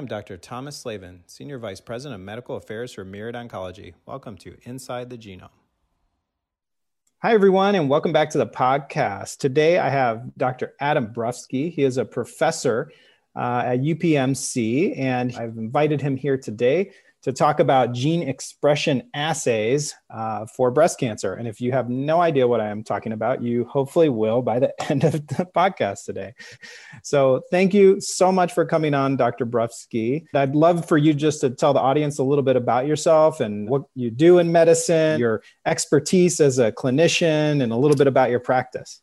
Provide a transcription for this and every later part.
am Dr. Thomas Slavin, Senior Vice President of Medical Affairs for Myriad Oncology. Welcome to Inside the Genome. Hi, everyone, and welcome back to the podcast. Today I have Dr. Adam Brufsky. He is a professor uh, at UPMC, and I've invited him here today to talk about gene expression assays uh, for breast cancer. And if you have no idea what I am talking about, you hopefully will by the end of the podcast today. So thank you so much for coming on, Dr. Brufsky. I'd love for you just to tell the audience a little bit about yourself and what you do in medicine, your expertise as a clinician, and a little bit about your practice.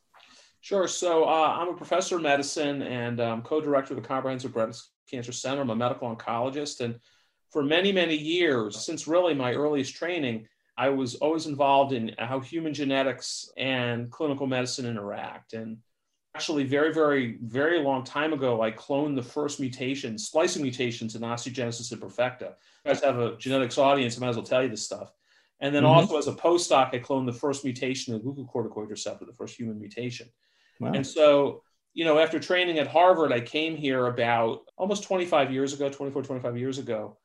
Sure. So uh, I'm a professor of medicine and um, co-director of the Comprehensive Breast Cancer Center. I'm a medical oncologist and for many, many years, since really my earliest training, I was always involved in how human genetics and clinical medicine interact. And actually, very, very, very long time ago, I cloned the first mutation, splicing mutations in osteogenesis imperfecta. You guys have a genetics audience, I might as well tell you this stuff. And then mm-hmm. also as a postdoc, I cloned the first mutation of glucocorticoid receptor, the first human mutation. Wow. And so, you know, after training at Harvard, I came here about almost 25 years ago, 24, 25 years ago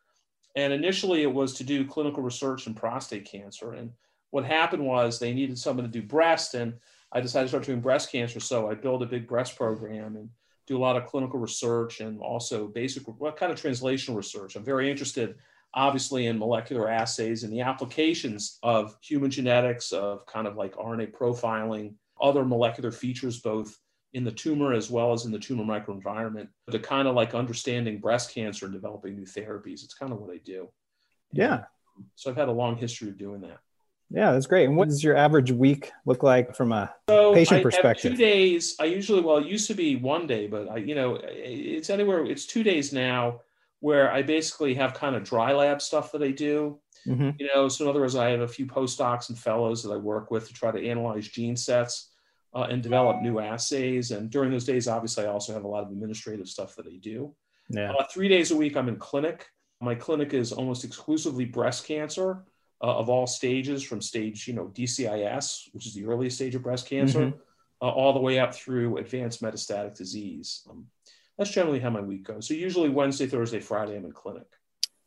and initially, it was to do clinical research in prostate cancer. And what happened was they needed someone to do breast, and I decided to start doing breast cancer. So I built a big breast program and do a lot of clinical research and also basic what kind of translational research. I'm very interested, obviously, in molecular assays and the applications of human genetics, of kind of like RNA profiling, other molecular features, both in the tumor as well as in the tumor microenvironment to kind of like understanding breast cancer and developing new therapies. It's kind of what I do. Yeah. So I've had a long history of doing that. Yeah, that's great. And what does your average week look like from a so patient I perspective? two days. I usually, well, it used to be one day, but I, you know, it's anywhere. It's two days now, where I basically have kind of dry lab stuff that I do. Mm-hmm. You know, so in other words, I have a few postdocs and fellows that I work with to try to analyze gene sets uh, and develop new assays. And during those days, obviously, I also have a lot of administrative stuff that I do. Yeah. Uh, three days a week, I'm in clinic. My clinic is almost exclusively breast cancer uh, of all stages, from stage, you know, DCIS, which is the earliest stage of breast cancer, mm-hmm. Uh, all the way up through advanced metastatic disease. Um, that's generally how my week goes. So usually Wednesday, Thursday, Friday, I'm in clinic.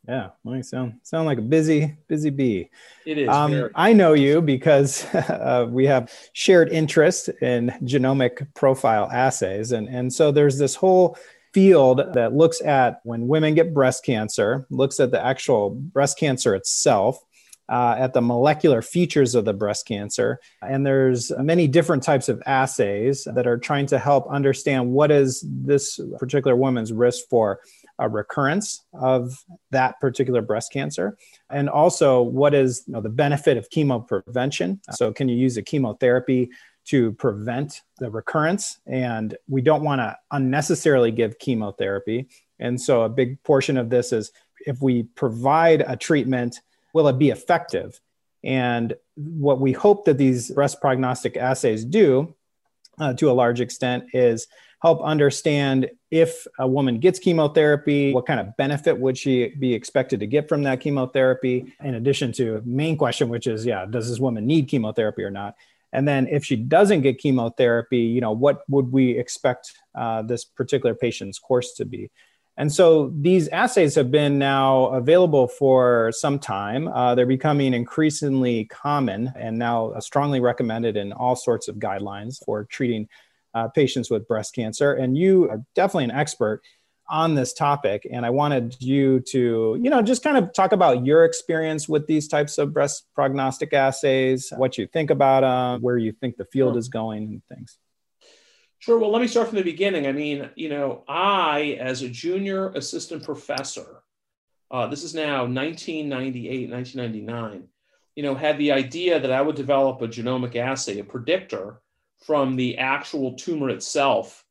Yeah, well, you sound sound like a busy busy bee. It is. Um, I know you because uh, we have shared interest in genomic profile assays, and and so there's this whole field that looks at when women get breast cancer, looks at the actual breast cancer itself, uh, at the molecular features of the breast cancer. And there's many different types of assays that are trying to help understand what is this particular woman's risk for a recurrence of that particular breast cancer. And also what is you know, the benefit of chemo prevention so can you use a chemotherapy to prevent the recurrence? And we don't want to unnecessarily give chemotherapy. And so a big portion of this is if we provide a treatment will it be effective? And what we hope that these breast prognostic assays do uh, to a large extent is help understand if a woman gets chemotherapy, what kind of benefit would she be expected to get from that chemotherapy, in addition to main question, which is, yeah, does this woman need chemotherapy or not? And then if she doesn't get chemotherapy, you know, what would we expect uh, this particular patient's course to be? And so these assays have been now available for some time. Uh, they're becoming increasingly common and now strongly recommended in all sorts of guidelines for treating uh, patients with breast cancer. And you are definitely an expert on this topic. And I wanted you to, you know, just kind of talk about your experience with these types of breast prognostic assays, what you think about them, where you think the field sure. is going, and things. Sure. Well, let me start from the beginning. I mean, you know, I, as a junior assistant professor, uh, this is now 1998, 1999, you know, had the idea that I would develop a genomic assay, a predictor from the actual tumor itself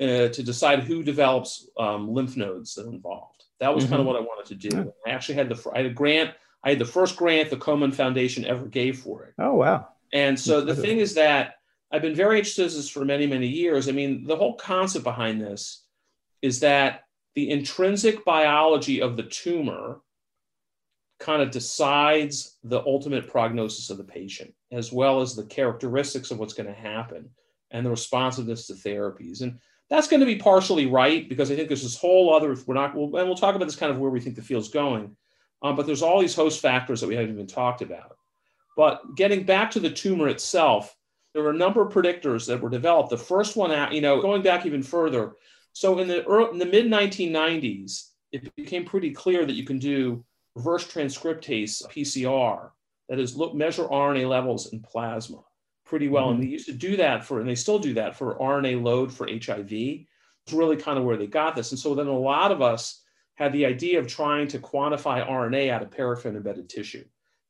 uh, to decide who develops um, lymph nodes that are involved. That was mm-hmm. kind of what I wanted to do. Yeah. I actually had the I had a grant. I had the first grant the Komen Foundation ever gave for it. Oh wow! And so the thing is that I've been very interested in this for many many years. I mean, the whole concept behind this is that the intrinsic biology of the tumor kind of decides the ultimate prognosis of the patient, as well as the characteristics of what's going to happen and the responsiveness to therapies. And That's going to be partially right because I think there's this whole other, we're not, we'll, and we'll talk about this kind of where we think the field's going. Um, but there's all these host factors that we haven't even talked about. But getting back to the tumor itself, there were a number of predictors that were developed. The first one, you know, going back even further. So in the, early, in the mid 1990s, it became pretty clear that you can do reverse transcriptase PCR, that is, look measure RNA levels in plasma pretty well. Mm-hmm. And they used to do that for, and they still do that for RNA load for HIV. It's really kind of where they got this. And so then a lot of us had the idea of trying to quantify RNA out of paraffin embedded tissue.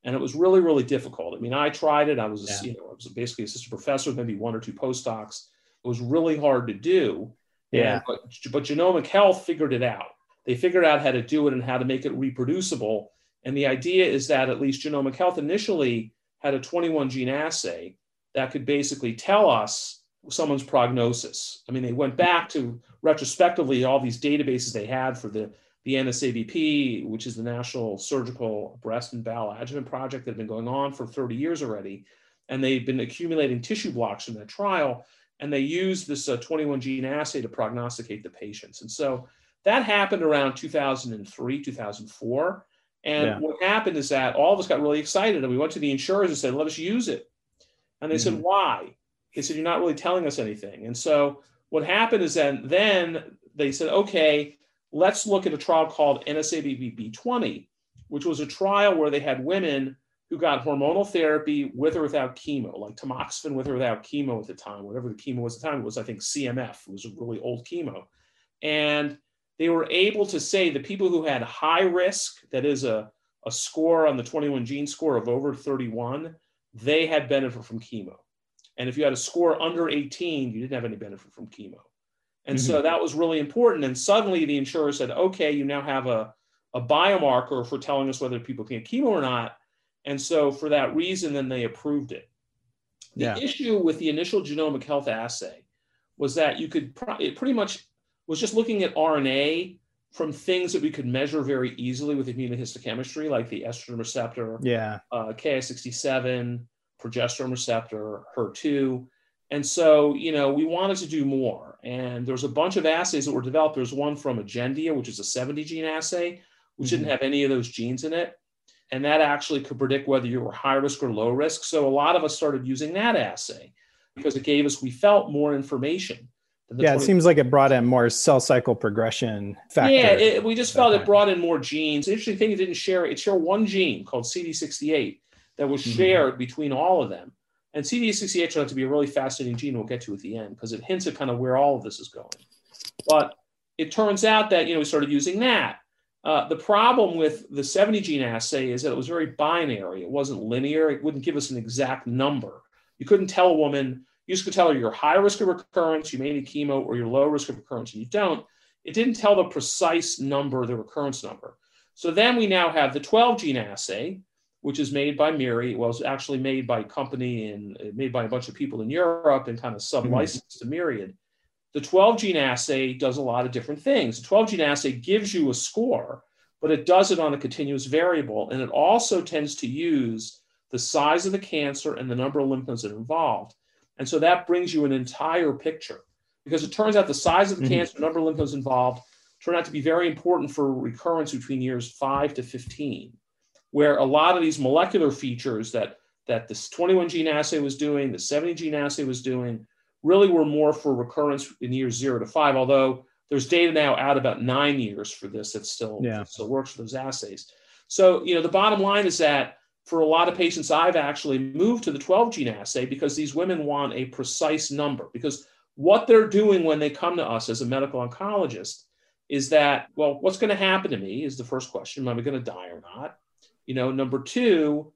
And it was really, really difficult. I mean, I tried it. I was, yeah. you know, I was basically assistant professor, maybe one or two postdocs. It was really hard to do. Yeah. And, but, but Genomic Health figured it out. They figured out how to do it and how to make it reproducible. And the idea is that at least Genomic Health initially had a 21 gene assay that could basically tell us someone's prognosis. I mean, they went back to retrospectively all these databases they had for the, the NSABP, which is the National Surgical Breast and Bowel Adjuvant Project that had been going on for 30 years already. And they've been accumulating tissue blocks from that trial. And they used this uh, 21 gene assay to prognosticate the patients. And so that happened around 2003, 2004. And yeah. what happened is that all of us got really excited and we went to the insurers and said, let us use it. And they mm-hmm. said, why? They said, you're not really telling us anything. And so what happened is then, then they said, okay, let's look at a trial called NSABP20, which was a trial where they had women who got hormonal therapy with or without chemo, like tamoxifen with or without chemo at the time, whatever the chemo was at the time, it was, I think, CMF, it was a really old chemo. And they were able to say the people who had high risk, that is a, a score on the 21 gene score of over 31, they had benefit from chemo. And if you had a score under 18, you didn't have any benefit from chemo. And mm-hmm. so that was really important. And suddenly the insurer said, okay, you now have a, a biomarker for telling us whether people can get chemo or not. And so for that reason, then they approved it. The yeah. issue with the initial genomic health assay was that you could, it pretty much was just looking at RNA from things that we could measure very easily with immunohistochemistry, like the estrogen receptor, yeah, uh, Ki67, progesterone receptor, HER2. And so, you know, we wanted to do more. And there's a bunch of assays that were developed. There's one from Agendia, which is a 70 gene assay, which mm-hmm. didn't have any of those genes in it. And that actually could predict whether you were high risk or low risk. So a lot of us started using that assay because it gave us, we felt more information yeah, 20- it seems like it brought in more cell cycle progression factor. Yeah, it, we just felt it brought in more genes. The interesting thing, it didn't share it shared one gene called CD68 that was mm-hmm. shared between all of them. And CD68 turned out to be a really fascinating gene we'll get to at the end because it hints at kind of where all of this is going. But it turns out that you know we started using that. Uh, the problem with the 70 gene assay is that it was very binary. It wasn't linear. It wouldn't give us an exact number. You couldn't tell a woman you just could tell her you're high risk of recurrence, you may need chemo, or you're low risk of recurrence, and you don't. It didn't tell the precise number, the recurrence number. So then we now have the 12 gene assay, which is made by Myriad. Well, it's actually made by a company and made by a bunch of people in Europe and kind of sub licensed mm-hmm. to Myriad. The 12 gene assay does a lot of different things. The 12 gene assay gives you a score, but it does it on a continuous variable. And it also tends to use the size of the cancer and the number of lymph nodes that are involved. And so that brings you an entire picture because it turns out the size of the mm-hmm. cancer, number of lymph nodes involved, turn out to be very important for recurrence between years five to 15, where a lot of these molecular features that, that this 21 gene assay was doing, the 70 gene assay was doing, really were more for recurrence in years zero to five, although there's data now out about nine years for this that still, yeah. still works for those assays. So, you know, the bottom line is that for a lot of patients, I've actually moved to the 12 gene assay because these women want a precise number. Because what they're doing when they come to us as a medical oncologist is that, well, what's going to happen to me is the first question. Am I going to die or not? You know, number two,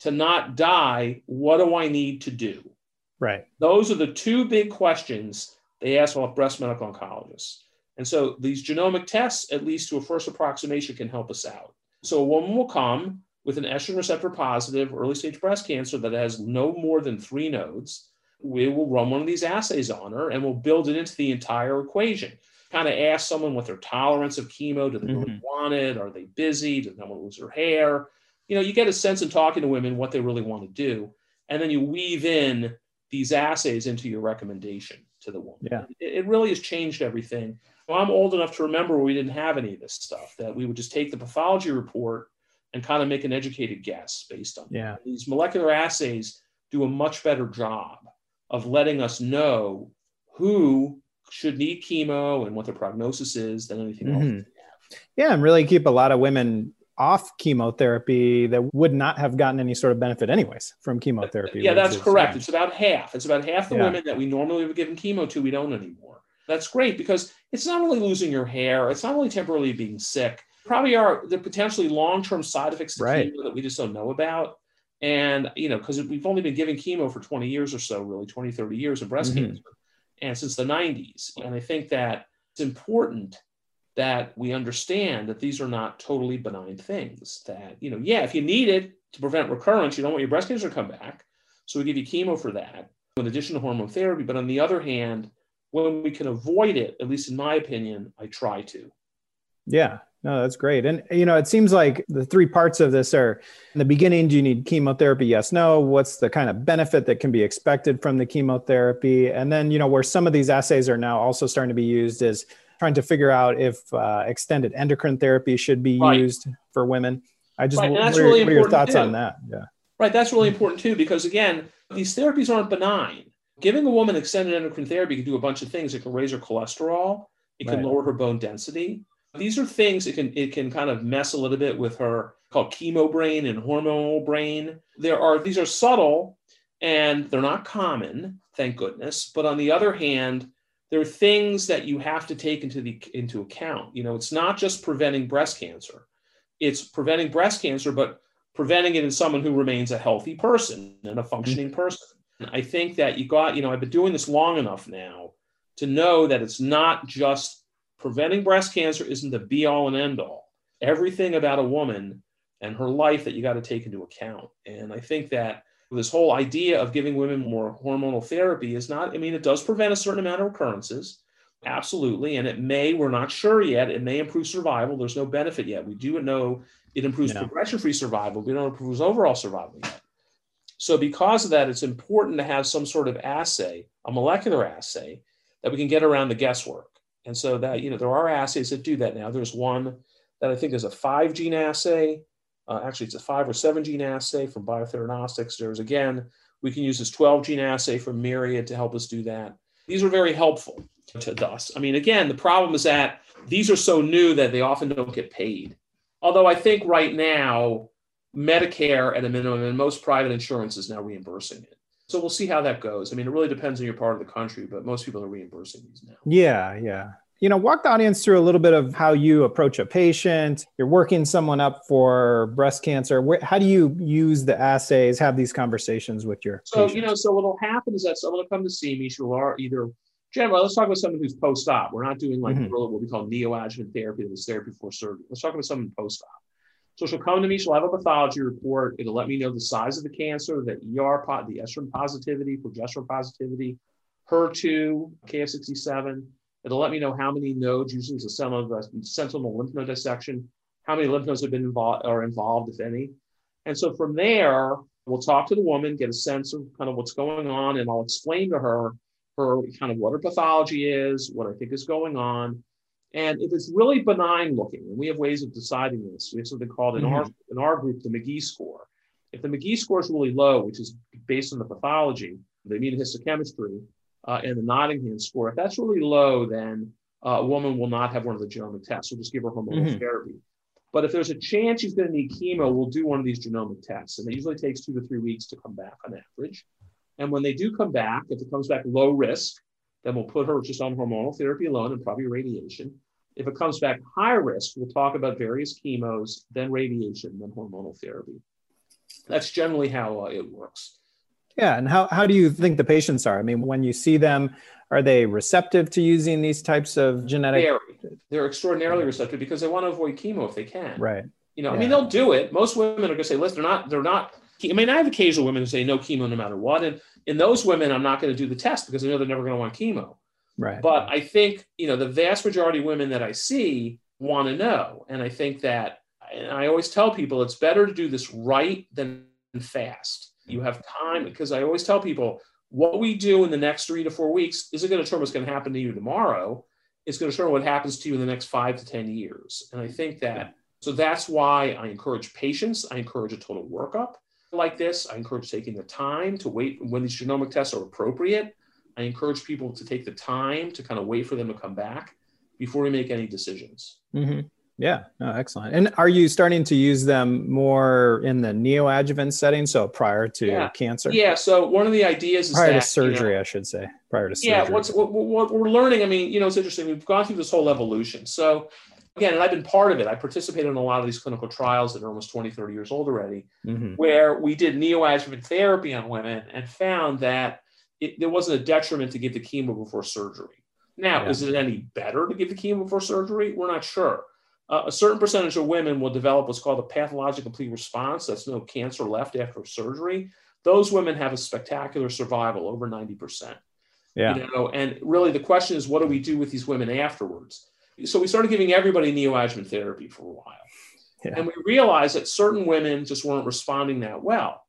to not die, what do I need to do? Right. Those are the two big questions they ask all breast medical oncologists. And so these genomic tests, at least to a first approximation, can help us out. So a woman will come with an estrogen receptor positive early stage breast cancer that has no more than three nodes, we will run one of these assays on her and we'll build it into the entire equation. Kind of ask someone what their tolerance of chemo, do they mm-hmm. really want it? Are they busy? Does want to lose their hair? You know, you get a sense in talking to women what they really want to do. And then you weave in these assays into your recommendation. to the woman. Yeah. It, it really has changed everything. Well, I'm old enough to remember we didn't have any of this stuff, that we would just take the pathology report and kind of make an educated guess based on yeah. These molecular assays do a much better job of letting us know who should need chemo and what their prognosis is than anything mm-hmm. else. Yeah, and really keep a lot of women off chemotherapy that would not have gotten any sort of benefit anyways from chemotherapy. Yeah, that's correct. It's about half. It's about half the yeah. women that we normally would given chemo to, we don't anymore. That's great because it's not only losing your hair, it's not only temporarily being sick, probably are the potentially long-term side effects to right. chemo that we just don't know about. And, you know, because we've only been giving chemo for 20 years or so, really 20, 30 years of breast mm-hmm. cancer and since the 90s. And I think that it's important that we understand that these are not totally benign things. That, you know, yeah, if you need it to prevent recurrence, you don't want your breast cancer to come back. So we give you chemo for that, in addition to hormone therapy. But on the other hand, when we can avoid it, at least in my opinion, I try to. Yeah, no, that's great. And, you know, it seems like the three parts of this are in the beginning, do you need chemotherapy? Yes, no. What's the kind of benefit that can be expected from the chemotherapy? And then, you know, where some of these assays are now also starting to be used is trying to figure out if uh, extended endocrine therapy should be right. used for women. I just, right. what, are, really what are your thoughts too. on that? Yeah. Right. That's really important too, because again, these therapies aren't benign. Giving a woman extended endocrine therapy can do a bunch of things. It can raise her cholesterol. It can right. lower her bone density. These are things it can it can kind of mess a little bit with her called chemo brain and hormonal brain. There are these are subtle and they're not common, thank goodness. But on the other hand, there are things that you have to take into the into account. You know, it's not just preventing breast cancer. It's preventing breast cancer, but preventing it in someone who remains a healthy person and a functioning mm-hmm. person. I think that you got, you know, I've been doing this long enough now to know that it's not just preventing breast cancer isn't the be all and end all. Everything about a woman and her life that you got to take into account. And I think that this whole idea of giving women more hormonal therapy is not, I mean, it does prevent a certain amount of recurrences. Absolutely. And it may, we're not sure yet, it may improve survival. There's no benefit yet. We do know it improves no. progression free survival. We don't improve overall survival yet. So, because of that, it's important to have some sort of assay, a molecular assay, that we can get around the guesswork. And so, that, you know, there are assays that do that now. There's one that I think is a five gene assay uh, actually, it's a five or seven gene assay from Biotheranostics. There's again, we can use this 12 gene assay from Myriad to help us do that. These are very helpful to us. I mean, again, the problem is that these are so new that they often don't get paid. Although I think right now, Medicare at a minimum and most private insurance is now reimbursing it. So we'll see how that goes. I mean, it really depends on your part of the country, but most people are reimbursing these now. Yeah, yeah you know walk the audience through a little bit of how you approach a patient you're working someone up for breast cancer Where, how do you use the assays have these conversations with your so patients? you know so what'll happen is that someone will come to see me she'll either generally let's talk about someone who's post-op we're not doing like mm-hmm. what we call neoadjuvant therapy that is therapy before surgery let's talk about someone post-op so she'll come to me she'll have a pathology report it'll let me know the size of the cancer the er the estrogen positivity progesterone positivity her2 Ki67 It'll let me know how many nodes, usually it's a sentinel, sentinel lymph node dissection, how many lymph nodes have been involved are involved, if any. And so from there, we'll talk to the woman, get a sense of kind of what's going on, and I'll explain to her her kind of what her pathology is, what I think is going on. And if it's really benign looking, and we have ways of deciding this, we have something called in mm-hmm. our in our group the Magee score. If the Magee score is really low, which is based on the pathology, the immunohistochemistry, uh, and the Nottingham score. If that's really low, then uh, a woman will not have one of the genomic tests. We'll just give her hormonal mm-hmm. therapy. But if there's a chance she's going to need chemo, we'll do one of these genomic tests. And it usually takes two to three weeks to come back on average. And when they do come back, if it comes back low risk, then we'll put her just on hormonal therapy alone and probably radiation. If it comes back high risk, we'll talk about various chemos, then radiation, then hormonal therapy. That's generally how uh, it works. Yeah. And how, how do you think the patients are? I mean, when you see them, are they receptive to using these types of genetic? Very. They're extraordinarily receptive because they want to avoid chemo if they can. Right. You know, yeah. I mean, they'll do it. Most women are going to say, listen, they're not, they're not, I mean, I have occasional women who say no chemo no matter what. And in those women, I'm not going to do the test because I know they're never going to want chemo. Right. But I think, you know, the vast majority of women that I see want to know. And I think that, and I always tell people it's better to do this right than fast you have time because I always tell people What we do in the next three to four weeks isn't going to determine what's going to happen to you tomorrow. It's going to determine what happens to you in the next five to 10 years. And I think that, so that's why I encourage patience. I encourage a total workup like this. I encourage taking the time to wait when these genomic tests are appropriate. I encourage people to take the time to kind of wait for them to come back before we make any decisions. Mm-hmm. Yeah, oh, excellent. And are you starting to use them more in the neoadjuvant setting, so prior to yeah. cancer? Yeah. So one of the ideas is prior that, to surgery, you know, I should say, prior to surgery. Yeah. What's what, what we're learning? I mean, you know, it's interesting. We've gone through this whole evolution. So again, and I've been part of it. I participated in a lot of these clinical trials that are almost 20, 30 years old already, mm-hmm. where we did neoadjuvant therapy on women and found that it, there wasn't a detriment to give the chemo before surgery. Now, yeah. is it any better to give the chemo before surgery? We're not sure. Uh, a certain percentage of women will develop what's called a pathologic complete response. That's no cancer left after surgery. Those women have a spectacular survival, over 90%. Yeah. You know, and really the question is, what do we do with these women afterwards? So we started giving everybody neoadjuvant therapy for a while. Yeah. And we realized that certain women just weren't responding that well.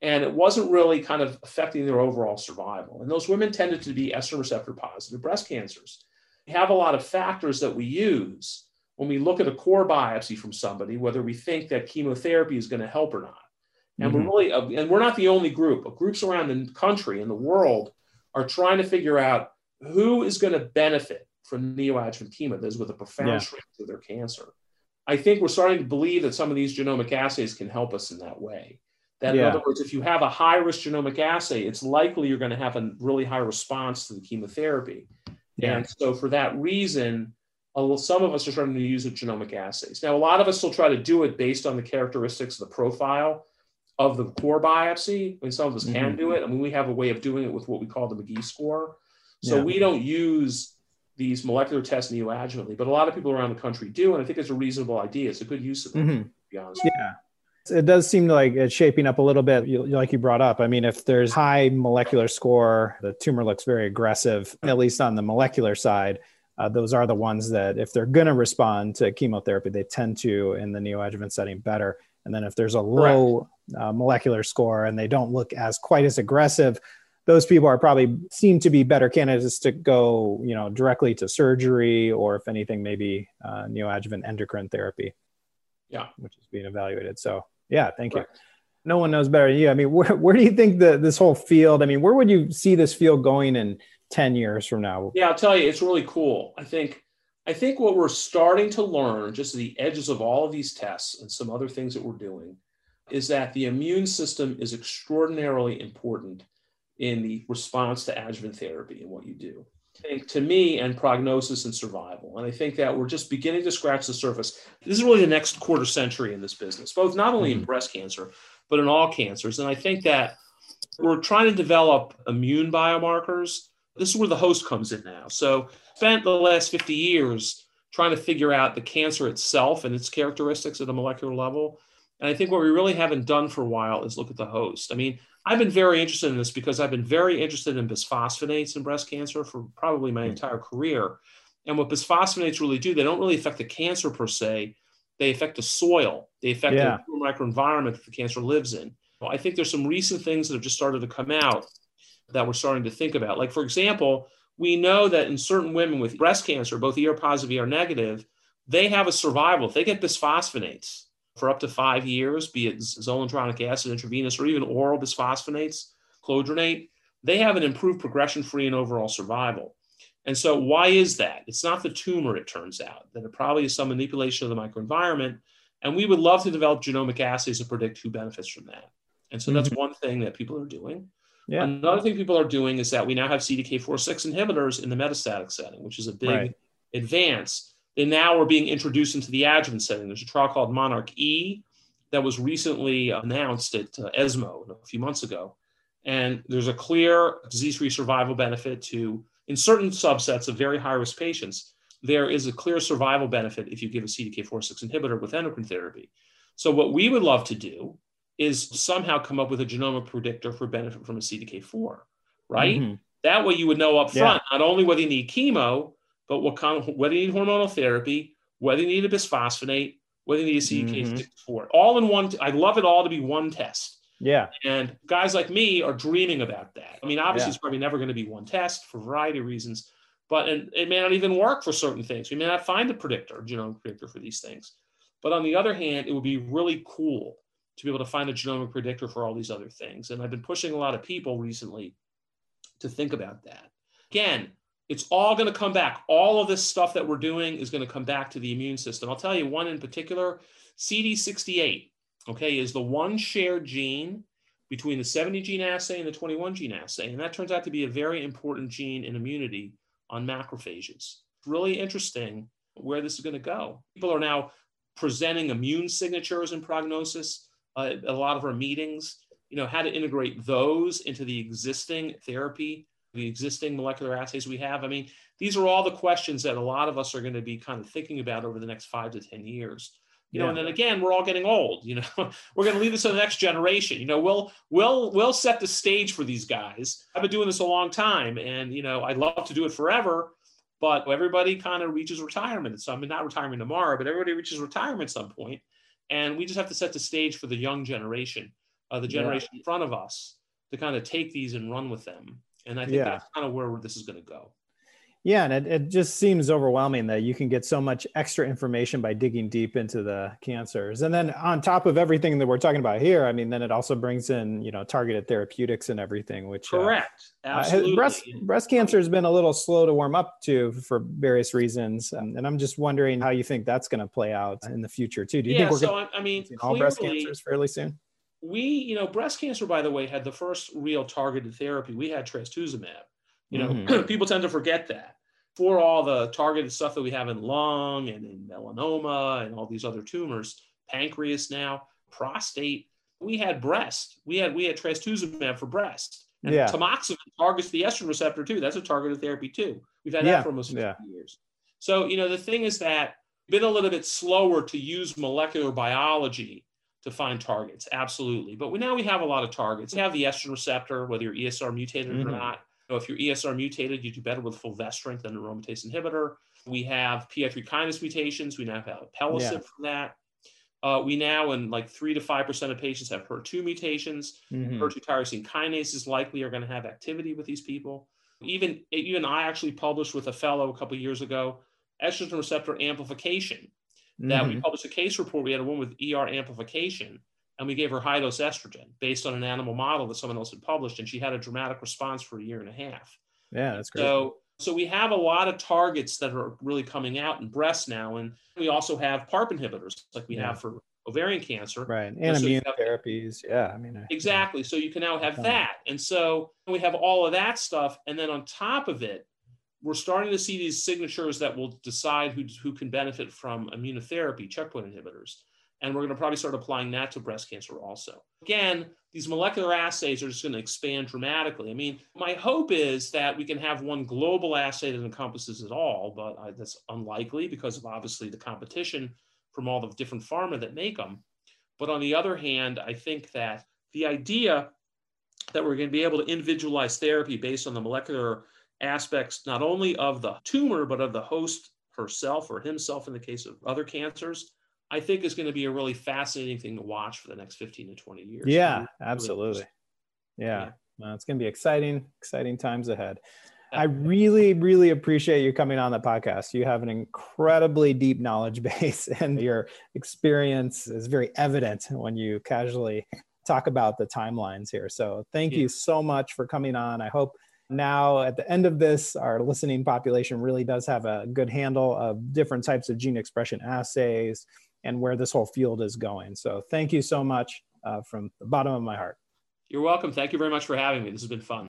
And it wasn't really kind of affecting their overall survival. And those women tended to be estrogen receptor positive breast cancers. We have a lot of factors that we use when we look at a core biopsy from somebody, whether we think that chemotherapy is going to help or not. And mm-hmm. we're really, and we're not the only group. Groups around the country and the world are trying to figure out who is going to benefit from neoadjuvant chemo, those with a profound yeah. shrink of their cancer. I think we're starting to believe that some of these genomic assays can help us in that way. That, yeah. in other words, if you have a high risk genomic assay, it's likely you're going to have a really high response to the chemotherapy. Yeah. And so, for that reason, some of us are starting to use the genomic assays. Now, a lot of us will try to do it based on the characteristics of the profile of the core biopsy. I mean, some of us mm-hmm. can do it. I mean, we have a way of doing it with what we call the Magee score. So yeah. we don't use these molecular tests neoadjuvantly, but a lot of people around the country do, and I think it's a reasonable idea. It's a good use of it. Mm-hmm. To be honest. Yeah. It does seem like it's shaping up a little bit, like you brought up. I mean, if there's high molecular score, the tumor looks very aggressive, at least on the molecular side. Uh, those are the ones that, if they're going to respond to chemotherapy, they tend to in the neoadjuvant setting better. And then if there's a low uh, molecular score and they don't look as quite as aggressive, those people are probably seem to be better candidates to go, you know, directly to surgery or if anything, maybe uh, neoadjuvant endocrine therapy. Yeah, which is being evaluated. So yeah, thank you. No one knows better than you. I mean, where, where do you think the this whole field? I mean, where would you see this field going in ten years from now? Yeah, I'll tell you, it's really cool. I think I think what we're starting to learn, just the edges of all of these tests and some other things that we're doing, is that the immune system is extraordinarily important in the response to adjuvant therapy and what you do. I think to me and prognosis and survival. And I think that we're just beginning to scratch the surface. This is really the next quarter century in this business, both not only in mm-hmm. breast cancer, but in all cancers. And I think that we're trying to develop immune biomarkers. This is where the host comes in now. So spent the last 50 years trying to figure out the cancer itself and its characteristics at a molecular level. And I think what we really haven't done for a while is look at the host. I mean, I've been very interested in this because I've been very interested in bisphosphonates in breast cancer for probably my hmm. entire career. And what bisphosphonates really do, they don't really affect the cancer per se. They affect the soil. They affect yeah. the microenvironment that the cancer lives in. I think there's some recent things that have just started to come out that we're starting to think about. Like, for example, we know that in certain women with breast cancer, both ER positive, ER negative, they have a survival. If they get bisphosphonates, for up to five years, be it zoledronic acid intravenous or even oral bisphosphonates, clodronate, they have an improved progression free and overall survival. And so, why is that? It's not the tumor, it turns out, that it probably is some manipulation of the microenvironment. And we would love to develop genomic assays to predict who benefits from that. And so, mm-hmm. that's one thing that people are doing. Yeah. Another thing people are doing is that we now have CDK4/6 inhibitors in the metastatic setting, which is a big right. advance. They now we're being introduced into the adjuvant setting. There's a trial called Monarch E that was recently announced at uh, ESMO a few months ago. And there's a clear disease free survival benefit to, in certain subsets of very high risk patients, there is a clear survival benefit if you give a CDK4/6 inhibitor with endocrine therapy. So, what we would love to do is somehow come up with a genomic predictor for benefit from a CDK4, right? Mm-hmm. That way you would know up front yeah. not only whether you need chemo, but what kind of, whether you need hormonal therapy, whether you need a bisphosphonate, whether you need a CDK4, mm-hmm. all in one. I love it all to be one test. Yeah. And guys like me are dreaming about that. I mean, obviously, yeah. it's probably never going to be one test for a variety of reasons, but it, it may not even work for certain things. We may not find a predictor, genomic predictor for these things. But on the other hand, it would be really cool to be able to find a genomic predictor for all these other things. And I've been pushing a lot of people recently to think about that. Again, it's all going to come back. All of this stuff that we're doing is going to come back to the immune system. I'll tell you one in particular CD68, okay, is the one shared gene between the 70 gene assay and the 21 gene assay. And that turns out to be a very important gene in immunity on macrophages. Really interesting where this is going to go. People are now presenting immune signatures and prognosis uh, at a lot of our meetings, you know, how to integrate those into the existing therapy, the existing molecular assays we have. I mean, these are all the questions that a lot of us are going to be kind of thinking about over the next five to 10 years. You yeah. know, and then again, we're all getting old. You know, we're going to leave this to the next generation. You know, we'll we'll we'll set the stage for these guys. I've been doing this a long time, and you know, I'd love to do it forever but everybody kind of reaches retirement. So I mean, not retirement tomorrow, but everybody reaches retirement at some point. And we just have to set the stage for the young generation, uh, the generation yeah. in front of us, to kind of take these and run with them. And I think yeah. that's kind of where this is going to go. Yeah, and it, it just seems overwhelming that you can get so much extra information by digging deep into the cancers. And then on top of everything that we're talking about here, I mean, then it also brings in, you know, targeted therapeutics and everything, which uh, correct. Uh, Absolutely. Uh, breast breast cancer has been a little slow to warm up to for various reasons. Um, and I'm just wondering how you think that's going to play out in the future too. Do you yeah, think we're so going I mean, all breast cancers fairly soon? We, you know, breast cancer, by the way, had the first real targeted therapy. We had trastuzumab. You know, mm-hmm. people tend to forget that for all the targeted stuff that we have in lung and in melanoma and all these other tumors, pancreas now, prostate, we had breast. We had we had trastuzumab for breast. And yeah. tamoxifen targets the estrogen receptor too. That's a targeted therapy too. We've had yeah. that for almost 50 yeah. years. So, you know, the thing is that been a little bit slower to use molecular biology to find targets. Absolutely. But we, now we have a lot of targets. We have the estrogen receptor, whether you're ESR mutated mm-hmm. or not So if you're ESR mutated, you do better with fulvestrant than a aromatase inhibitor. We have PI3 kinase mutations. We now have alpelisib yeah. from that. Uh, we now, in like three to five percent of patients, have HER2 mutations. Mm-hmm. HER2 tyrosine kinases likely are going to have activity with these people. Even even I actually published with a fellow a couple years ago estrogen receptor amplification. Mm-hmm. That we mm-hmm. published a case report. We had a woman with ER amplification and we gave her high dose estrogen based on an animal model that someone else had published, and she had a dramatic response for a year and a half. Yeah, that's great. So, so we have a lot of targets that are really coming out in breast now, and we also have PARP inhibitors like we yeah. have for ovarian cancer. Right, and, and so immune have, therapies. Yeah, I mean exactly. So you can now have that, and so we have all of that stuff, and then on top of it, we're starting to see these signatures that will decide who who can benefit from immunotherapy, checkpoint inhibitors. And we're going to probably start applying that to breast cancer also. Again, these molecular assays are just going to expand dramatically. I mean, my hope is that we can have one global assay that encompasses it all, but I, that's unlikely because of obviously the competition from all the different pharma that make them. But on the other hand, I think that the idea that we're going to be able to individualize therapy based on the molecular aspects, not only of the tumor, but of the host herself or himself in the case of other cancers, I think is going to be a really fascinating thing to watch for the next 15 to 20 years. Yeah, absolutely. Yeah. yeah. Well, it's going to be exciting, exciting times ahead. I really, really appreciate you coming on the podcast. You have an incredibly deep knowledge base, and your experience is very evident when you casually talk about the timelines here. So, thank yeah. you so much for coming on. I hope now at the end of this, our listening population really does have a good handle of different types of gene expression assays, and where this whole field is going. So thank you so much uh, from the bottom of my heart. You're welcome. Thank you very much for having me. This has been fun.